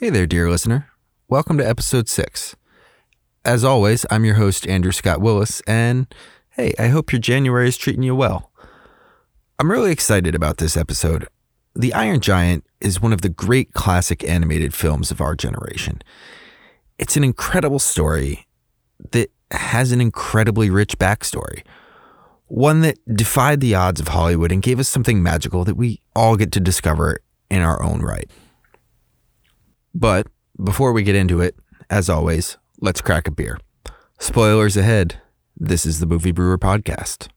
Hey there, dear listener. Welcome to episode six. As always, I'm your host, Andrew Scott Willis, and hey, I hope your January is treating you well. I'm really excited about this episode. The Iron Giant is one of the great classic animated films of our generation. It's an incredible story that has an incredibly rich backstory, one that defied the odds of Hollywood and gave us something magical that we all get to discover in our own right. But before we get into it, as always, let's crack a beer. Spoilers ahead. This is the Movie Brewer Podcast.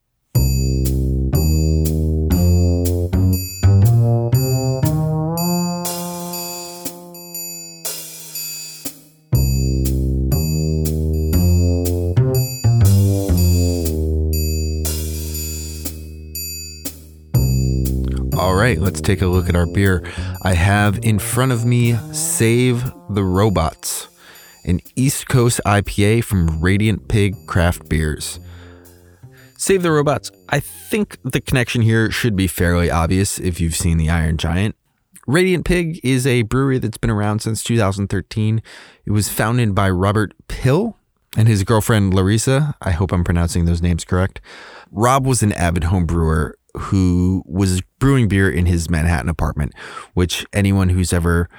All right, let's take a look at our beer. I have in front of me Save the Robots, an East Coast IPA from Radiant Pig Craft Beers. Save the Robots. I think the connection here should be fairly obvious if you've seen The Iron Giant. Radiant Pig is a brewery that's been around since 2013. It was founded by Robert Pill and his girlfriend Larissa. I hope I'm pronouncing those names correct. Rob was an avid home brewer who was brewing beer in his Manhattan apartment, which anyone who's ever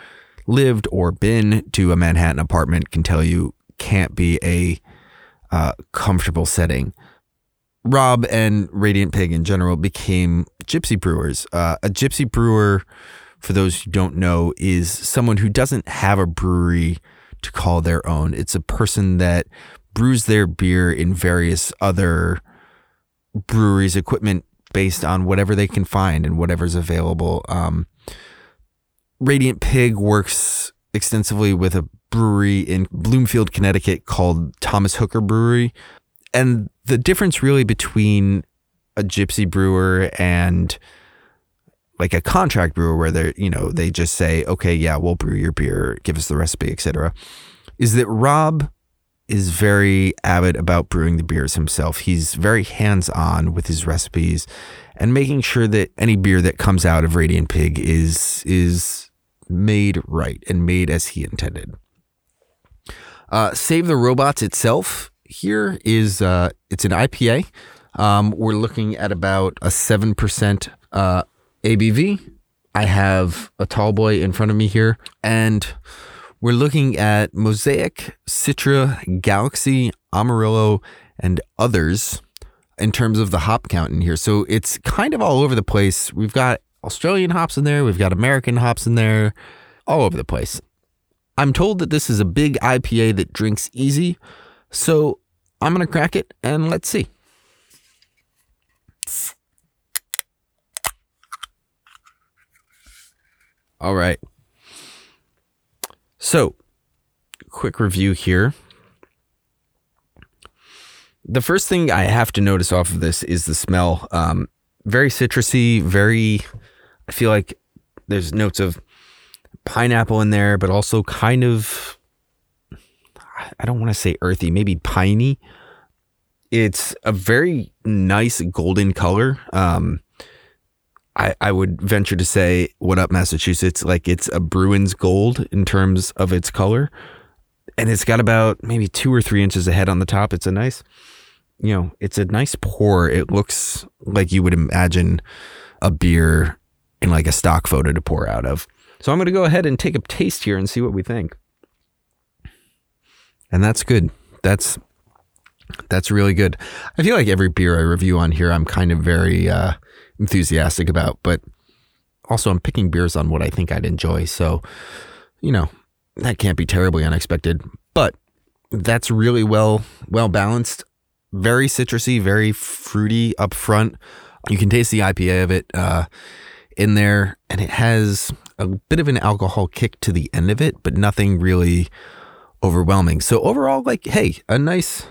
lived or been to a Manhattan apartment can tell you can't be a uh, comfortable setting. Rob and Radiant Pig in general became gypsy brewers. Uh, a gypsy brewer, for those who don't know, is someone who doesn't have a brewery to call their own. It's a person that brews their beer in various other breweries' equipment based on whatever they can find and whatever's available. Um, Radiant Pig works extensively with a brewery in Bloomfield, Connecticut called Thomas Hooker Brewery. And the difference really between a gypsy brewer and like a contract brewer where they're, you know, they just say, okay, yeah, we'll brew your beer, give us the recipe, etc., is that Rob is very avid about brewing the beers himself. He's very hands on with his recipes and making sure that any beer that comes out of Radiant Pig is is made right and made as he intended. Uh, Save the Robots itself here is uh, it's an IPA. Um, we're looking at about a seven percent uh, ABV. I have a tall boy in front of me here, and we're looking at Mosaic, Citra, Galaxy, Amarillo, and others in terms of the hop count in here. So it's kind of all over the place. We've got Australian hops in there, we've got American hops in there, all over the place. I'm told that this is a big IPA that drinks easy. So I'm going to crack it and let's see. All right. So, quick review here. The first thing I have to notice off of this is the smell. Um, very citrusy, very, I feel like there's notes of pineapple in there, but also kind of, I don't want to say earthy, maybe piney. It's a very nice golden color. Um, I, I would venture to say, what up, Massachusetts? Like it's a Bruins gold in terms of its color. And it's got about maybe two or three inches ahead on the top. It's a nice, you know, it's a nice pour. It looks like you would imagine a beer in like a stock photo to pour out of. So I'm going to go ahead and take a taste here and see what we think. And that's good. That's that's really good. I feel like every beer I review on here, I'm kind of very uh, enthusiastic about, but also I'm picking beers on what I think I'd enjoy. So, you know, that can't be terribly unexpected, but that's really well well balanced, very citrusy, very fruity up front. You can taste the IPA of it uh, in there, and it has a bit of an alcohol kick to the end of it, but nothing really overwhelming. So overall, like, hey, a nice.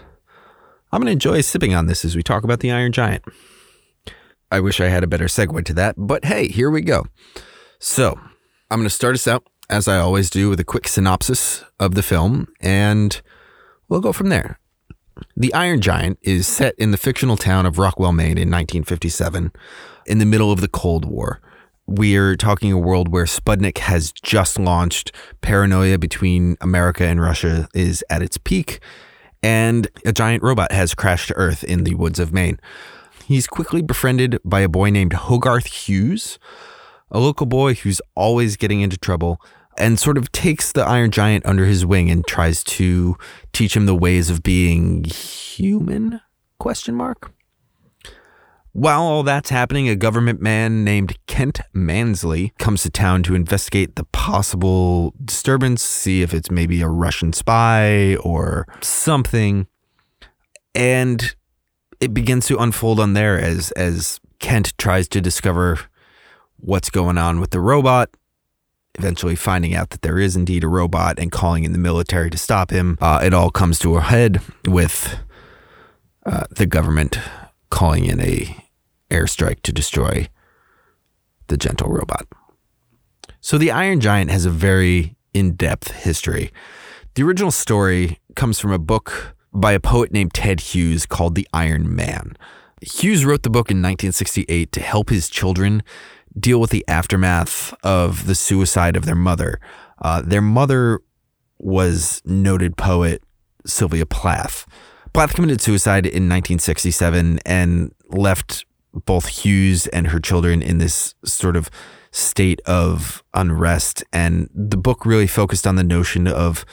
I'm gonna enjoy sipping on this as we talk about the Iron Giant. I wish I had a better segue to that, but hey, here we go. So, I'm going to start us out, as I always do, with a quick synopsis of the film, and we'll go from there. The Iron Giant is set in the fictional town of Rockwell, Maine in 1957, in the middle of the Cold War. we're talking a world where Sputnik has just launched. Paranoia between America and Russia is at its peak, and a giant robot has crashed to Earth in the woods of Maine. He's quickly befriended by a boy named Hogarth Hughes, a local boy who's always getting into trouble and sort of takes the Iron Giant under his wing and tries to teach him the ways of being human? Question mark. While all that's happening, a government man named Kent Mansley comes to town to investigate the possible disturbance, see if it's maybe a Russian spy or something. And it begins to unfold on there as as Kent tries to discover what's going on with the robot, eventually finding out that there is indeed a robot and calling in the military to stop him. Uh, it all comes to a head with uh, the government calling in a airstrike to destroy the gentle robot. So the Iron Giant has a very in-depth history. The original story comes from a book by a poet named Ted Hughes called The Iron Man. Hughes wrote the book in 1968 to help his children deal with the aftermath of the suicide of their mother. Uh, their mother was noted poet Sylvia Plath. Plath committed suicide in 1967 and left both Hughes and her children in this sort of state of unrest. And the book really focused on the notion of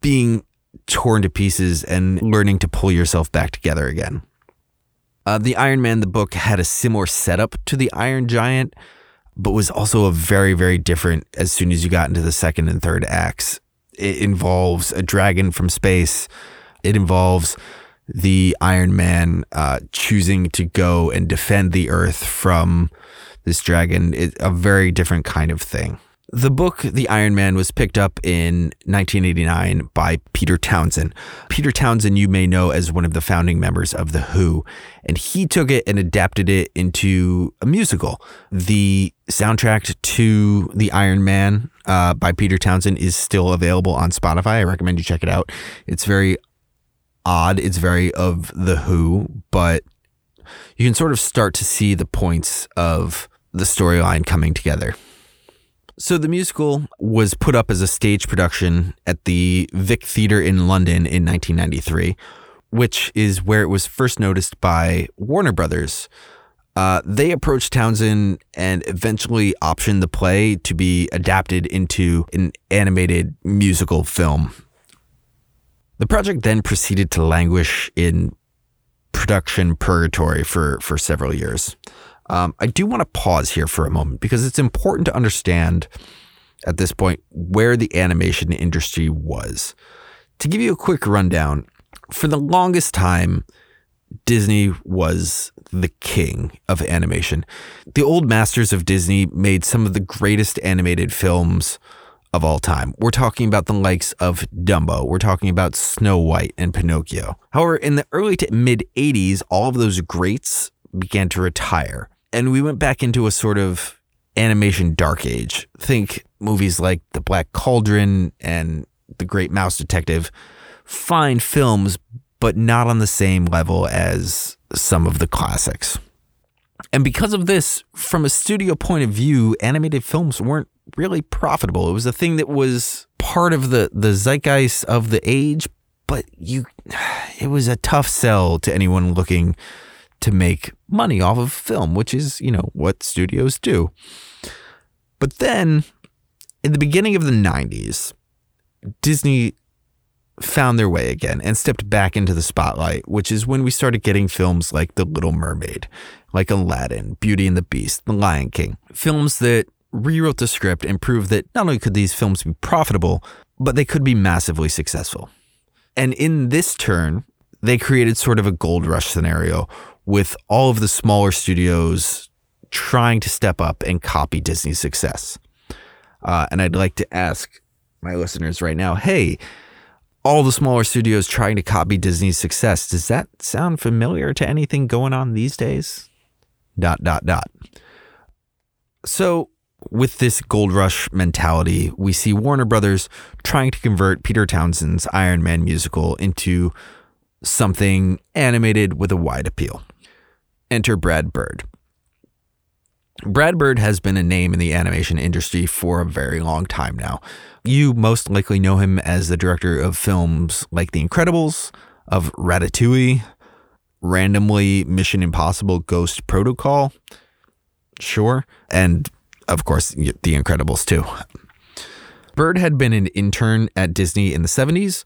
being torn to pieces and learning to pull yourself back together again. Uh, the Iron Man, the book, had a similar setup to the Iron Giant, but was also a very, very different as soon as you got into the second and third acts. It involves a dragon from space. It involves the Iron Man uh, choosing to go and defend the Earth from this dragon. It's a very different kind of thing. The book, The Iron Man, was picked up in 1989 by Peter Townshend. Peter Townshend, you may know as one of the founding members of The Who, and he took it and adapted it into a musical. The soundtrack to The Iron Man uh, by Peter Townshend is still available on Spotify. I recommend you check it out. It's very odd. It's very of The Who, but you can sort of start to see the points of the storyline coming together. So the musical was put up as a stage production at the Vic Theatre in London in 1993, which is where it was first noticed by Warner Brothers. Uh, they approached Townshend and eventually optioned the play to be adapted into an animated musical film. The project then proceeded to languish in production purgatory for, for several years. Um, I do want to pause here for a moment because it's important to understand at this point where the animation industry was. To give you a quick rundown, for the longest time, Disney was the king of animation. The old masters of Disney made some of the greatest animated films of all time. We're talking about the likes of Dumbo. We're talking about Snow White and Pinocchio. However, in the early to mid 80s, all of those greats began to retire and we went back into a sort of animation dark age. Think movies like The Black Cauldron and The Great Mouse Detective. Fine films, but not on the same level as some of the classics. And because of this, from a studio point of view, animated films weren't really profitable. It was a thing that was part of the, the zeitgeist of the age, but you it was a tough sell to anyone looking to make money off of film, which is, you know, what studios do. But then in the beginning of the 90s, Disney found their way again and stepped back into the spotlight, which is when we started getting films like The Little Mermaid, like Aladdin, Beauty and the Beast, The Lion King, films that rewrote the script and proved that not only could these films be profitable, but they could be massively successful. And in this turn, they created sort of a gold rush scenario with all of the smaller studios trying to step up and copy Disney's success. Uh, and I'd like to ask my listeners right now hey, all the smaller studios trying to copy Disney's success, does that sound familiar to anything going on these days? Dot, dot, dot. So, with this gold rush mentality, we see Warner Brothers trying to convert Peter Townshend's Iron Man musical into something animated with a wide appeal. Enter Brad Bird. Brad Bird has been a name in the animation industry for a very long time now. You most likely know him as the director of films like The Incredibles, of Ratatouille, randomly Mission Impossible Ghost Protocol, sure, and of course, The Incredibles too. Bird had been an intern at Disney in the 70s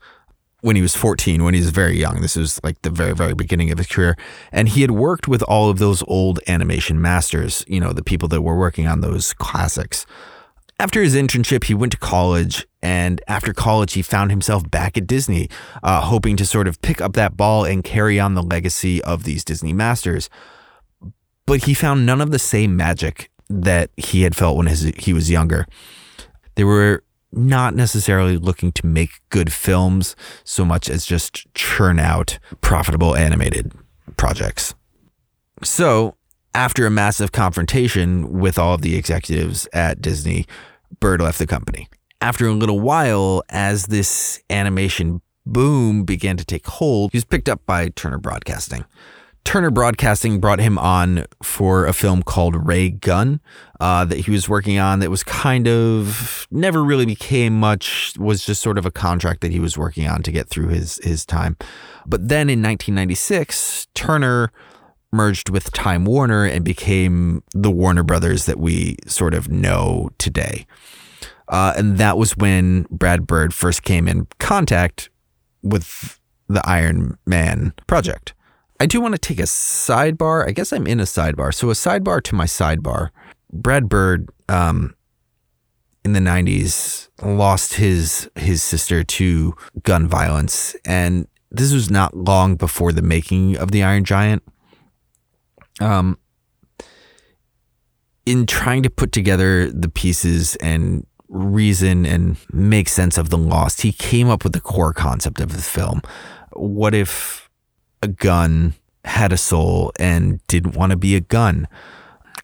when he was 14, when he was very young. This was like the very, very beginning of his career. And he had worked with all of those old animation masters, you know, the people that were working on those classics. After his internship, he went to college. And after college, he found himself back at Disney, uh, hoping to sort of pick up that ball and carry on the legacy of these Disney masters. But he found none of the same magic that he had felt when his, he was younger. There were not necessarily looking to make good films so much as just churn out profitable animated projects. So, after a massive confrontation with all of the executives at Disney, Bird left the company. After a little while, as this animation boom began to take hold, he was picked up by Turner Broadcasting. Turner Broadcasting brought him on for a film called Ray Gun uh, that he was working on that was kind of never really became much, was just sort of a contract that he was working on to get through his, his time. But then in 1996, Turner merged with Time Warner and became the Warner Brothers that we sort of know today. Uh, and that was when Brad Bird first came in contact with the Iron Man project. I do want to take a sidebar. I guess I'm in a sidebar. So, a sidebar to my sidebar. Brad Bird, um, in the 90s, lost his his sister to gun violence. And this was not long before the making of the Iron Giant. Um, in trying to put together the pieces and reason and make sense of the lost, he came up with the core concept of the film. What if a gun had a soul and didn't want to be a gun.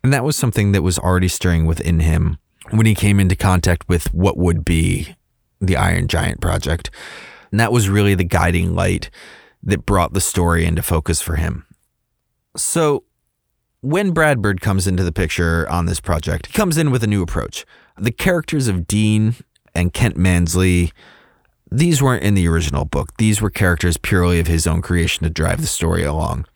And that was something that was already stirring within him when he came into contact with what would be the Iron Giant project. And that was really the guiding light that brought the story into focus for him. So, when Brad Bird comes into the picture on this project, he comes in with a new approach. The characters of Dean and Kent Mansley these weren't in the original book. These were characters purely of his own creation to drive the story along.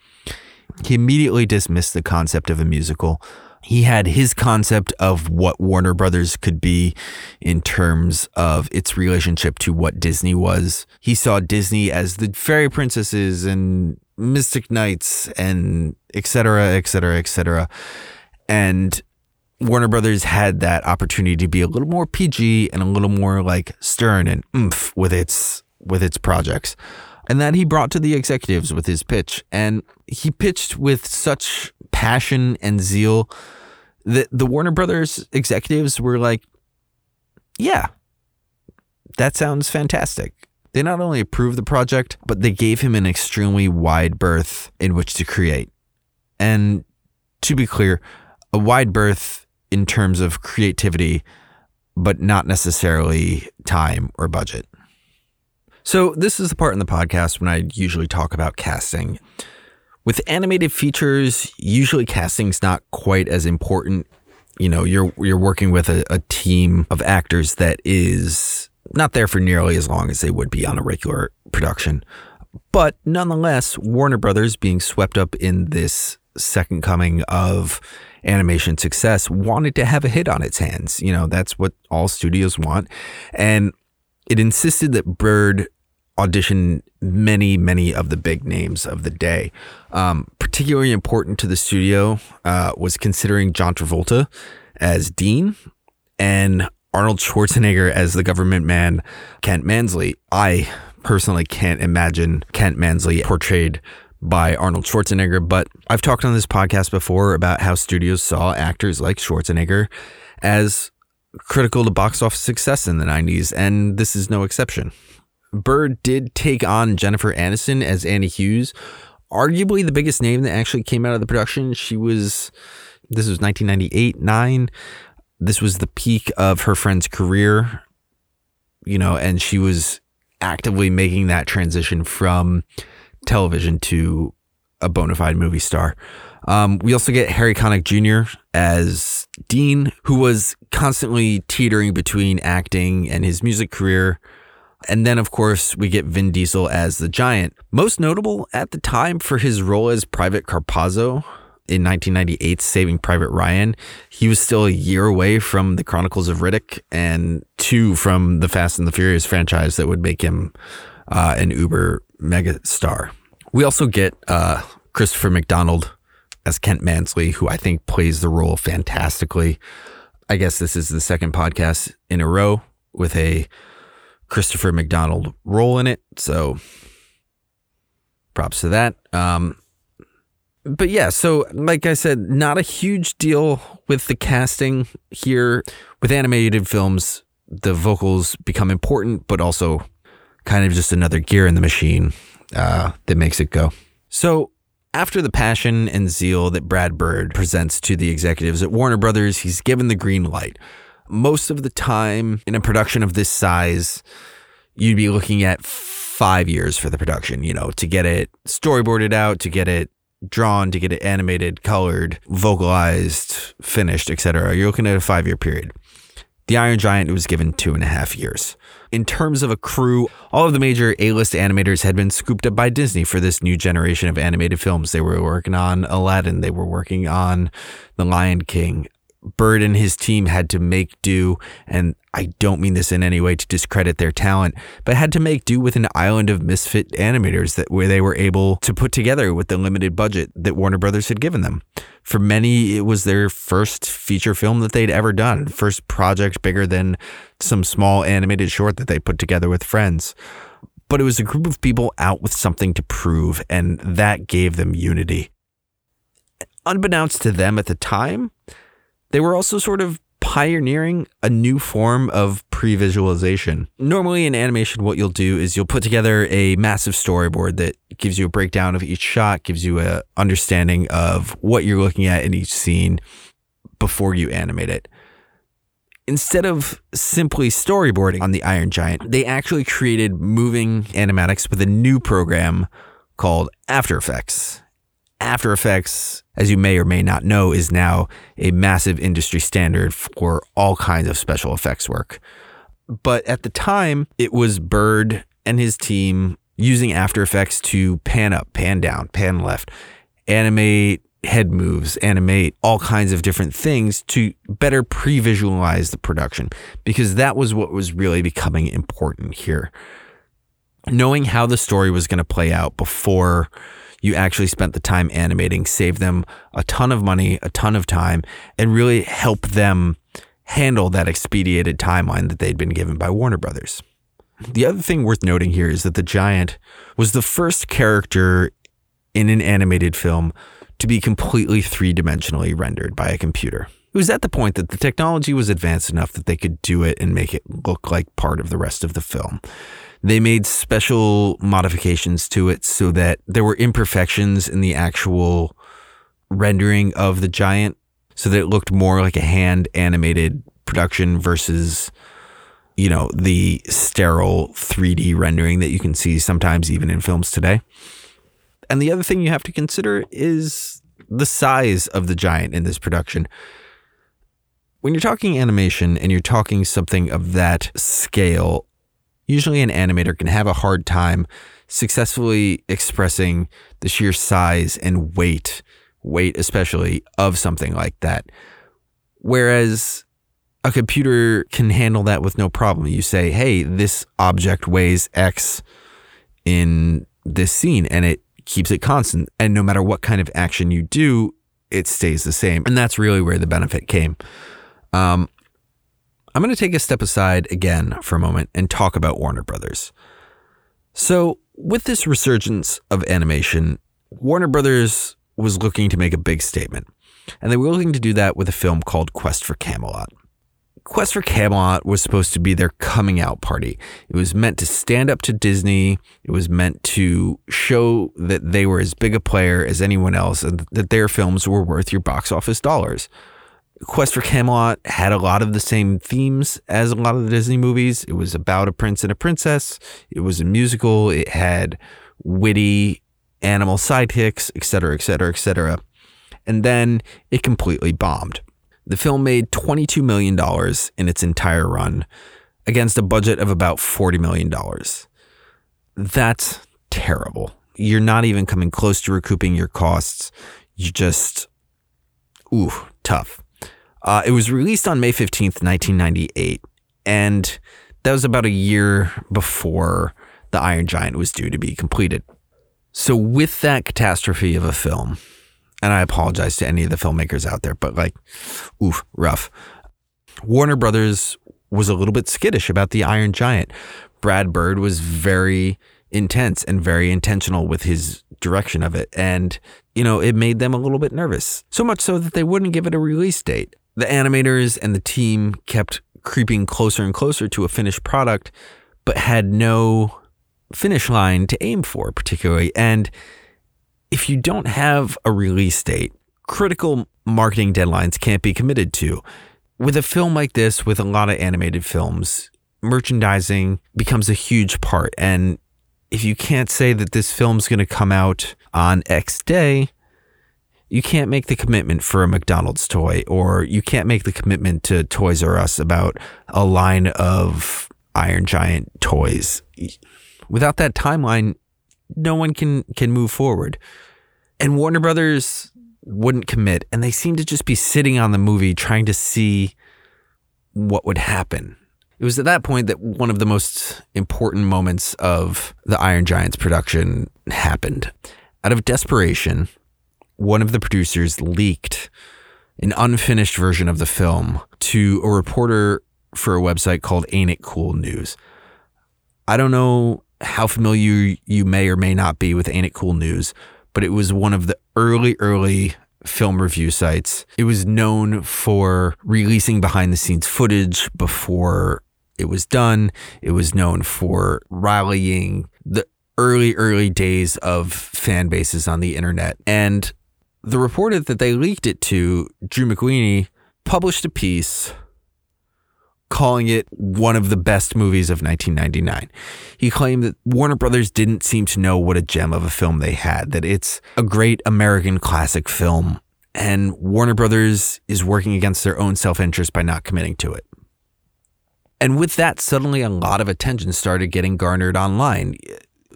He immediately dismissed the concept of a musical. He had his concept of what Warner Brothers could be in terms of its relationship to what Disney was. He saw Disney as the fairy princesses and mystic knights and etc., etc., etc. And Warner Brothers had that opportunity to be a little more PG and a little more like stern and oomph with its with its projects. And that he brought to the executives with his pitch. And he pitched with such passion and zeal that the Warner Brothers executives were like, Yeah, that sounds fantastic. They not only approved the project, but they gave him an extremely wide berth in which to create. And to be clear, a wide berth in terms of creativity, but not necessarily time or budget. So, this is the part in the podcast when I usually talk about casting. With animated features, usually casting's not quite as important. You know, you're you're working with a, a team of actors that is not there for nearly as long as they would be on a regular production. But nonetheless, Warner Brothers being swept up in this second coming of animation success wanted to have a hit on its hands. You know, that's what all studios want. And it insisted that Bird audition many, many of the big names of the day. Um, particularly important to the studio uh, was considering John Travolta as Dean and Arnold Schwarzenegger as the government man, Kent Mansley. I personally can't imagine Kent Mansley portrayed by Arnold Schwarzenegger, but I've talked on this podcast before about how studios saw actors like Schwarzenegger as critical to box office success in the 90s, and this is no exception. Bird did take on Jennifer Aniston as Annie Hughes, arguably the biggest name that actually came out of the production. She was, this was 1998 9. This was the peak of her friend's career, you know, and she was actively making that transition from television to a bona fide movie star. Um, we also get Harry Connick Jr. as Dean, who was constantly teetering between acting and his music career. And then, of course, we get Vin Diesel as the giant, most notable at the time for his role as Private Caparzo in 1998's Saving Private Ryan. He was still a year away from the Chronicles of Riddick and two from the Fast and the Furious franchise that would make him uh, an uber mega star. We also get uh, Christopher McDonald as Kent Mansley, who I think plays the role fantastically. I guess this is the second podcast in a row with a Christopher McDonald role in it. So props to that. Um, but yeah, so like I said, not a huge deal with the casting here. With animated films, the vocals become important, but also kind of just another gear in the machine uh, that makes it go. So after the passion and zeal that Brad Bird presents to the executives at Warner Brothers, he's given the green light. Most of the time in a production of this size, you'd be looking at five years for the production, you know, to get it storyboarded out, to get it drawn, to get it animated, colored, vocalized, finished, etc. You're looking at a five year period. The Iron Giant was given two and a half years. In terms of a crew, all of the major A list animators had been scooped up by Disney for this new generation of animated films. They were working on Aladdin, they were working on The Lion King. Bird and his team had to make do, and I don't mean this in any way to discredit their talent, but had to make do with an island of misfit animators that where they were able to put together with the limited budget that Warner Brothers had given them. For many, it was their first feature film that they'd ever done, first project bigger than some small animated short that they put together with friends. But it was a group of people out with something to prove, and that gave them unity. Unbeknownst to them at the time, they were also sort of pioneering a new form of pre-visualization. Normally in animation what you'll do is you'll put together a massive storyboard that gives you a breakdown of each shot, gives you a understanding of what you're looking at in each scene before you animate it. Instead of simply storyboarding on the Iron Giant, they actually created moving animatics with a new program called After Effects. After Effects, as you may or may not know, is now a massive industry standard for all kinds of special effects work. But at the time, it was Bird and his team using After Effects to pan up, pan down, pan left, animate head moves, animate all kinds of different things to better pre visualize the production, because that was what was really becoming important here. Knowing how the story was going to play out before you actually spent the time animating, save them a ton of money, a ton of time, and really help them handle that expedited timeline that they'd been given by Warner Brothers. The other thing worth noting here is that the giant was the first character in an animated film to be completely three dimensionally rendered by a computer. It was at the point that the technology was advanced enough that they could do it and make it look like part of the rest of the film. They made special modifications to it so that there were imperfections in the actual rendering of the giant so that it looked more like a hand animated production versus you know the sterile 3D rendering that you can see sometimes even in films today. And the other thing you have to consider is the size of the giant in this production. When you're talking animation and you're talking something of that scale, Usually, an animator can have a hard time successfully expressing the sheer size and weight, weight especially, of something like that. Whereas a computer can handle that with no problem. You say, hey, this object weighs X in this scene, and it keeps it constant. And no matter what kind of action you do, it stays the same. And that's really where the benefit came. Um, I'm going to take a step aside again for a moment and talk about Warner Brothers. So, with this resurgence of animation, Warner Brothers was looking to make a big statement, and they were looking to do that with a film called Quest for Camelot. Quest for Camelot was supposed to be their coming out party. It was meant to stand up to Disney. It was meant to show that they were as big a player as anyone else and that their films were worth your box office dollars. Quest for Camelot had a lot of the same themes as a lot of the Disney movies. It was about a prince and a princess. It was a musical. It had witty animal sidekicks, etc., etc., etc. And then it completely bombed. The film made $22 million in its entire run against a budget of about $40 million. That's terrible. You're not even coming close to recouping your costs. You just, ooh, tough. Uh, it was released on May 15th, 1998. And that was about a year before The Iron Giant was due to be completed. So, with that catastrophe of a film, and I apologize to any of the filmmakers out there, but like, oof, rough. Warner Brothers was a little bit skittish about The Iron Giant. Brad Bird was very intense and very intentional with his direction of it. And, you know, it made them a little bit nervous. So much so that they wouldn't give it a release date. The animators and the team kept creeping closer and closer to a finished product, but had no finish line to aim for, particularly. And if you don't have a release date, critical marketing deadlines can't be committed to. With a film like this, with a lot of animated films, merchandising becomes a huge part. And if you can't say that this film's going to come out on X day, you can't make the commitment for a McDonald's toy, or you can't make the commitment to Toys R Us about a line of Iron Giant toys. Without that timeline, no one can can move forward. And Warner Brothers wouldn't commit, and they seemed to just be sitting on the movie trying to see what would happen. It was at that point that one of the most important moments of the Iron Giants production happened. Out of desperation, one of the producers leaked an unfinished version of the film to a reporter for a website called Ain't It Cool News. I don't know how familiar you may or may not be with Ain't It Cool News, but it was one of the early, early film review sites. It was known for releasing behind the scenes footage before it was done. It was known for rallying the early, early days of fan bases on the internet. And the reporter that they leaked it to, Drew McWeeny, published a piece calling it one of the best movies of 1999. He claimed that Warner Brothers didn't seem to know what a gem of a film they had, that it's a great American classic film, and Warner Brothers is working against their own self interest by not committing to it. And with that, suddenly a lot of attention started getting garnered online.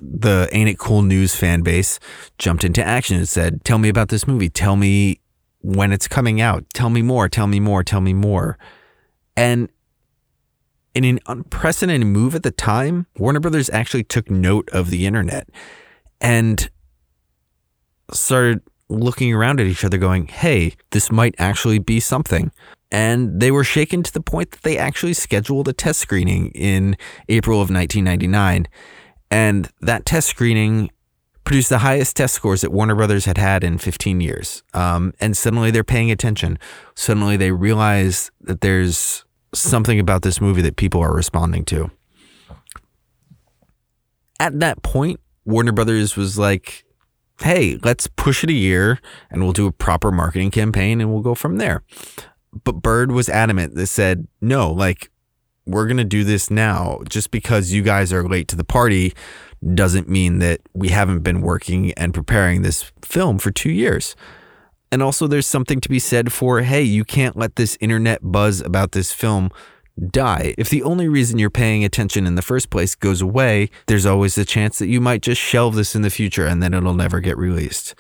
The Ain't It Cool News fan base jumped into action and said, Tell me about this movie. Tell me when it's coming out. Tell me more. Tell me more. Tell me more. And in an unprecedented move at the time, Warner Brothers actually took note of the internet and started looking around at each other, going, hey, this might actually be something. And they were shaken to the point that they actually scheduled a test screening in April of 1999. And that test screening produced the highest test scores that Warner Brothers had had in 15 years. Um, and suddenly they're paying attention. Suddenly they realize that there's something about this movie that people are responding to. At that point, Warner Brothers was like, hey, let's push it a year and we'll do a proper marketing campaign and we'll go from there. But Bird was adamant that said, no, like, we're going to do this now. Just because you guys are late to the party doesn't mean that we haven't been working and preparing this film for two years. And also, there's something to be said for hey, you can't let this internet buzz about this film die. If the only reason you're paying attention in the first place goes away, there's always the chance that you might just shelve this in the future and then it'll never get released.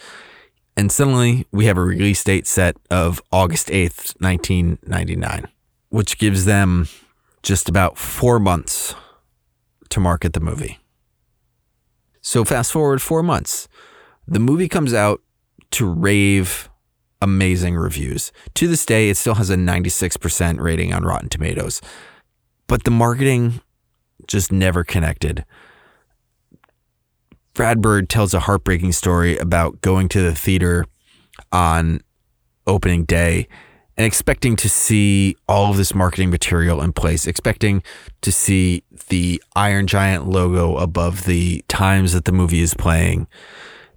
And suddenly, we have a release date set of August 8th, 1999, which gives them just about four months to market the movie. So, fast forward four months. The movie comes out to rave amazing reviews. To this day, it still has a 96% rating on Rotten Tomatoes. But the marketing just never connected. Brad Bird tells a heartbreaking story about going to the theater on opening day and expecting to see all of this marketing material in place, expecting to see the Iron Giant logo above the times that the movie is playing,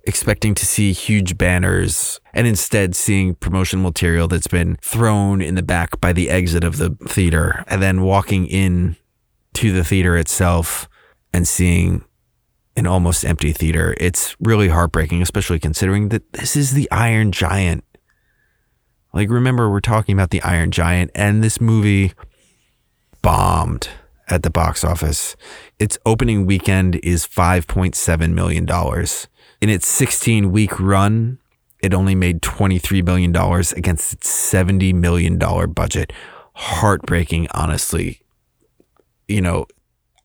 expecting to see huge banners and instead seeing promotional material that's been thrown in the back by the exit of the theater and then walking in to the theater itself and seeing an almost empty theater. It's really heartbreaking, especially considering that this is the Iron Giant. Like, remember, we're talking about the Iron Giant, and this movie bombed at the box office. Its opening weekend is $5.7 million. In its 16 week run, it only made $23 million against its $70 million budget. Heartbreaking, honestly. You know,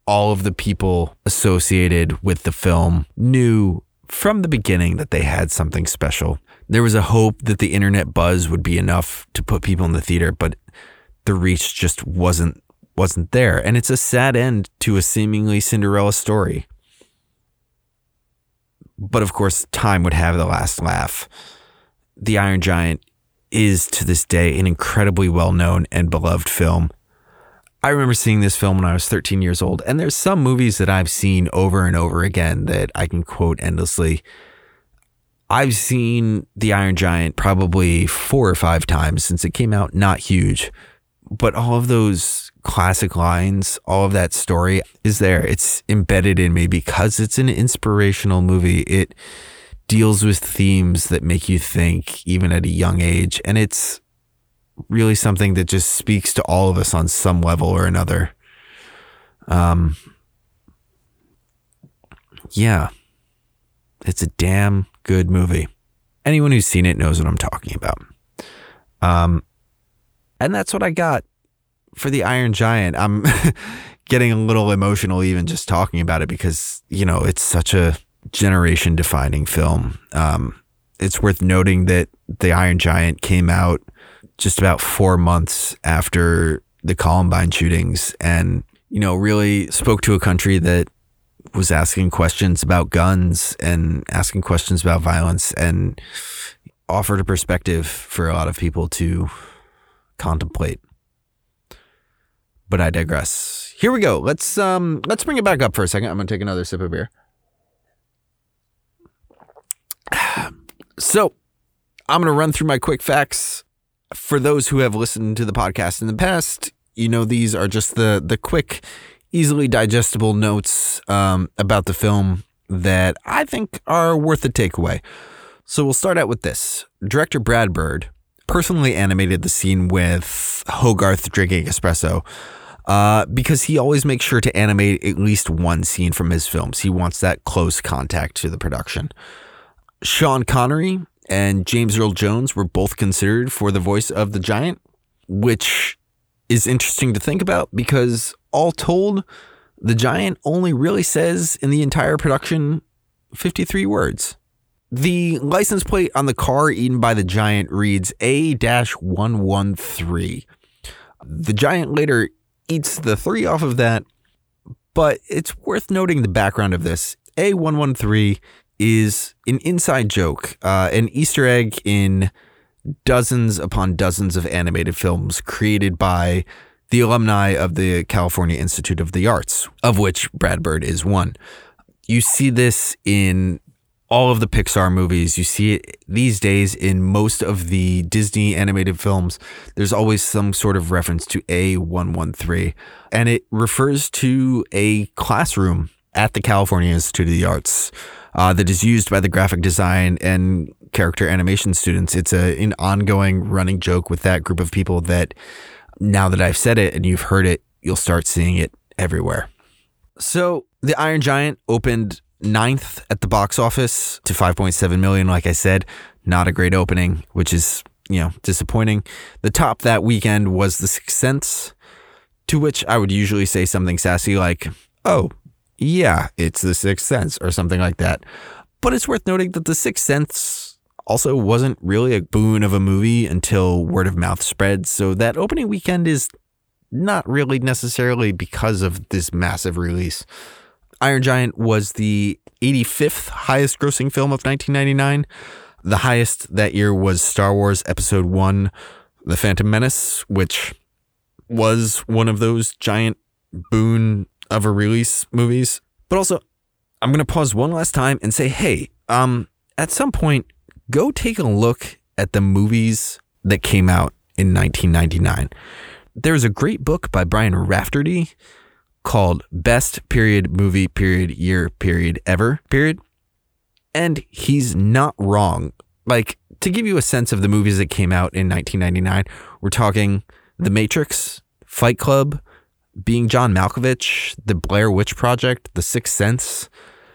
all of the people associated with the film knew from the beginning that they had something special. There was a hope that the internet buzz would be enough to put people in the theater, but the reach just wasn't wasn't there. And it's a sad end to a seemingly Cinderella story. But of course, time would have the last laugh. The Iron Giant is to this day an incredibly well known and beloved film. I remember seeing this film when I was 13 years old, and there's some movies that I've seen over and over again that I can quote endlessly. I've seen The Iron Giant probably four or five times since it came out, not huge, but all of those classic lines, all of that story is there. It's embedded in me because it's an inspirational movie. It deals with themes that make you think even at a young age. And it's really something that just speaks to all of us on some level or another. Um, yeah, it's a damn good movie. Anyone who's seen it knows what I'm talking about. Um, and that's what I got for the Iron Giant. I'm getting a little emotional even just talking about it because, you know, it's such a generation defining film. Um, it's worth noting that the Iron Giant came out just about four months after the Columbine shootings and, you know, really spoke to a country that was asking questions about guns and asking questions about violence and offered a perspective for a lot of people to contemplate but I digress. Here we go. Let's um let's bring it back up for a second. I'm gonna take another sip of beer. So, I'm gonna run through my quick facts. For those who have listened to the podcast in the past, you know these are just the the quick, easily digestible notes um, about the film that I think are worth a takeaway. So we'll start out with this. Director Brad Bird personally animated the scene with Hogarth drinking espresso uh, because he always makes sure to animate at least one scene from his films. He wants that close contact to the production. Sean Connery and James Earl Jones were both considered for the voice of the giant, which is interesting to think about because all told, the giant only really says in the entire production 53 words. The license plate on the car eaten by the giant reads A 113. The giant later eats the three off of that, but it's worth noting the background of this. A113 is an inside joke, uh, an Easter egg in dozens upon dozens of animated films created by the alumni of the California Institute of the Arts, of which Brad Bird is one. You see this in all of the Pixar movies. You see it these days in most of the Disney animated films. There's always some sort of reference to A113, and it refers to a classroom at the California Institute of the Arts uh, that is used by the graphic design and character animation students. It's a, an ongoing running joke with that group of people that now that I've said it and you've heard it, you'll start seeing it everywhere. So, The Iron Giant opened ninth at the box office to 5.7 million. Like I said, not a great opening, which is, you know, disappointing. The top that weekend was The Sixth Sense, to which I would usually say something sassy like, oh, yeah, it's The Sixth Sense or something like that. But it's worth noting that The Sixth Sense also wasn't really a boon of a movie until word of mouth spread. So that opening weekend is not really necessarily because of this massive release. Iron Giant was the 85th highest grossing film of 1999. The highest that year was Star Wars Episode 1 The Phantom Menace, which was one of those giant boon of a release movies. But also, I'm going to pause one last time and say, hey, um, at some point, go take a look at the movies that came out in 1999. There's a great book by Brian Raftery called Best Period Movie Period Year Period Ever Period. And he's not wrong. Like, to give you a sense of the movies that came out in 1999, we're talking The Matrix, Fight Club, Being John Malkovich, The Blair Witch Project, The Sixth Sense,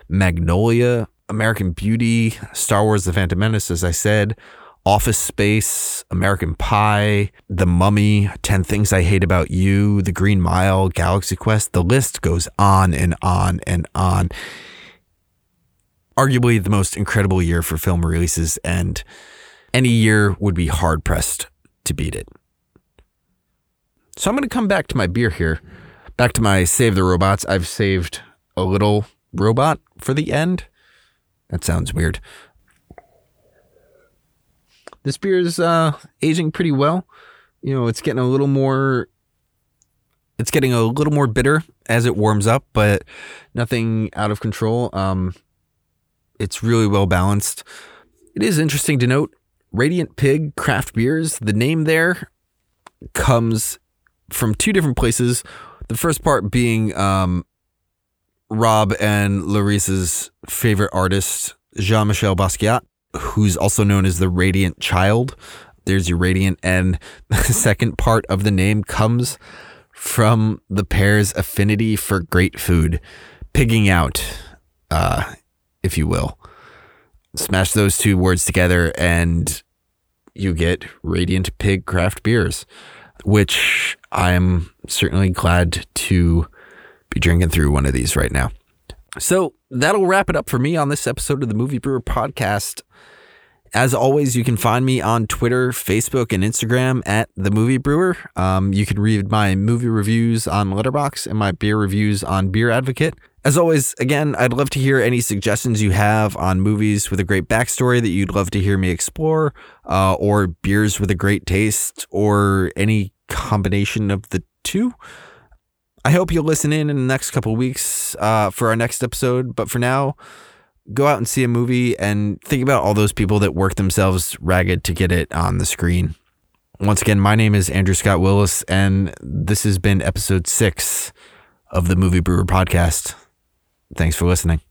Magnolia, American Beauty, Star Wars The Phantom Menace, as I said, Office Space, American Pie, The Mummy, 10 Things I Hate About You, The Green Mile, Galaxy Quest. The list goes on and on and on. Arguably the most incredible year for film releases, and any year would be hard pressed to beat it. So I'm going to come back to my beer here, back to my Save the Robots. I've saved a little robot for the end. That sounds weird. This beer is uh, aging pretty well. You know, it's getting a little more. It's getting a little more bitter as it warms up, but nothing out of control. Um, it's really well balanced. It is interesting to note Radiant Pig craft beers. The name there comes from two different places. The first part being um, Rob and Larissa's favorite artist, Jean Michel Basquiat, who's also known as the Radiant Child. There's your Radiant. And the second part of the name comes from the pair's affinity for great food, pigging out, uh, if you will. Smash those two words together and you get Radiant Pig Craft Beers, which I'm certainly glad to be drinking through one of these right now. So that'll wrap it up for me on this episode of the Movie Brewer Podcast. As always, you can find me on Twitter, Facebook, and Instagram at the Movie Brewer. Um, you can read my movie reviews on Letterboxd and my beer reviews on Beer Advocate. As always, again, I'd love to hear any suggestions you have on movies with a great backstory that you'd love to hear me explore, uh, or beers with a great taste, or any combination of the two. I hope you'll listen in in the next couple weeks uh, for our next episode. But for now, go out and see a movie and think about all those people that work themselves ragged to get it on the screen. Once again, my name is Andrew Scott Willis, and this has been episode six of the Movie Brewer Podcast. Thanks for listening.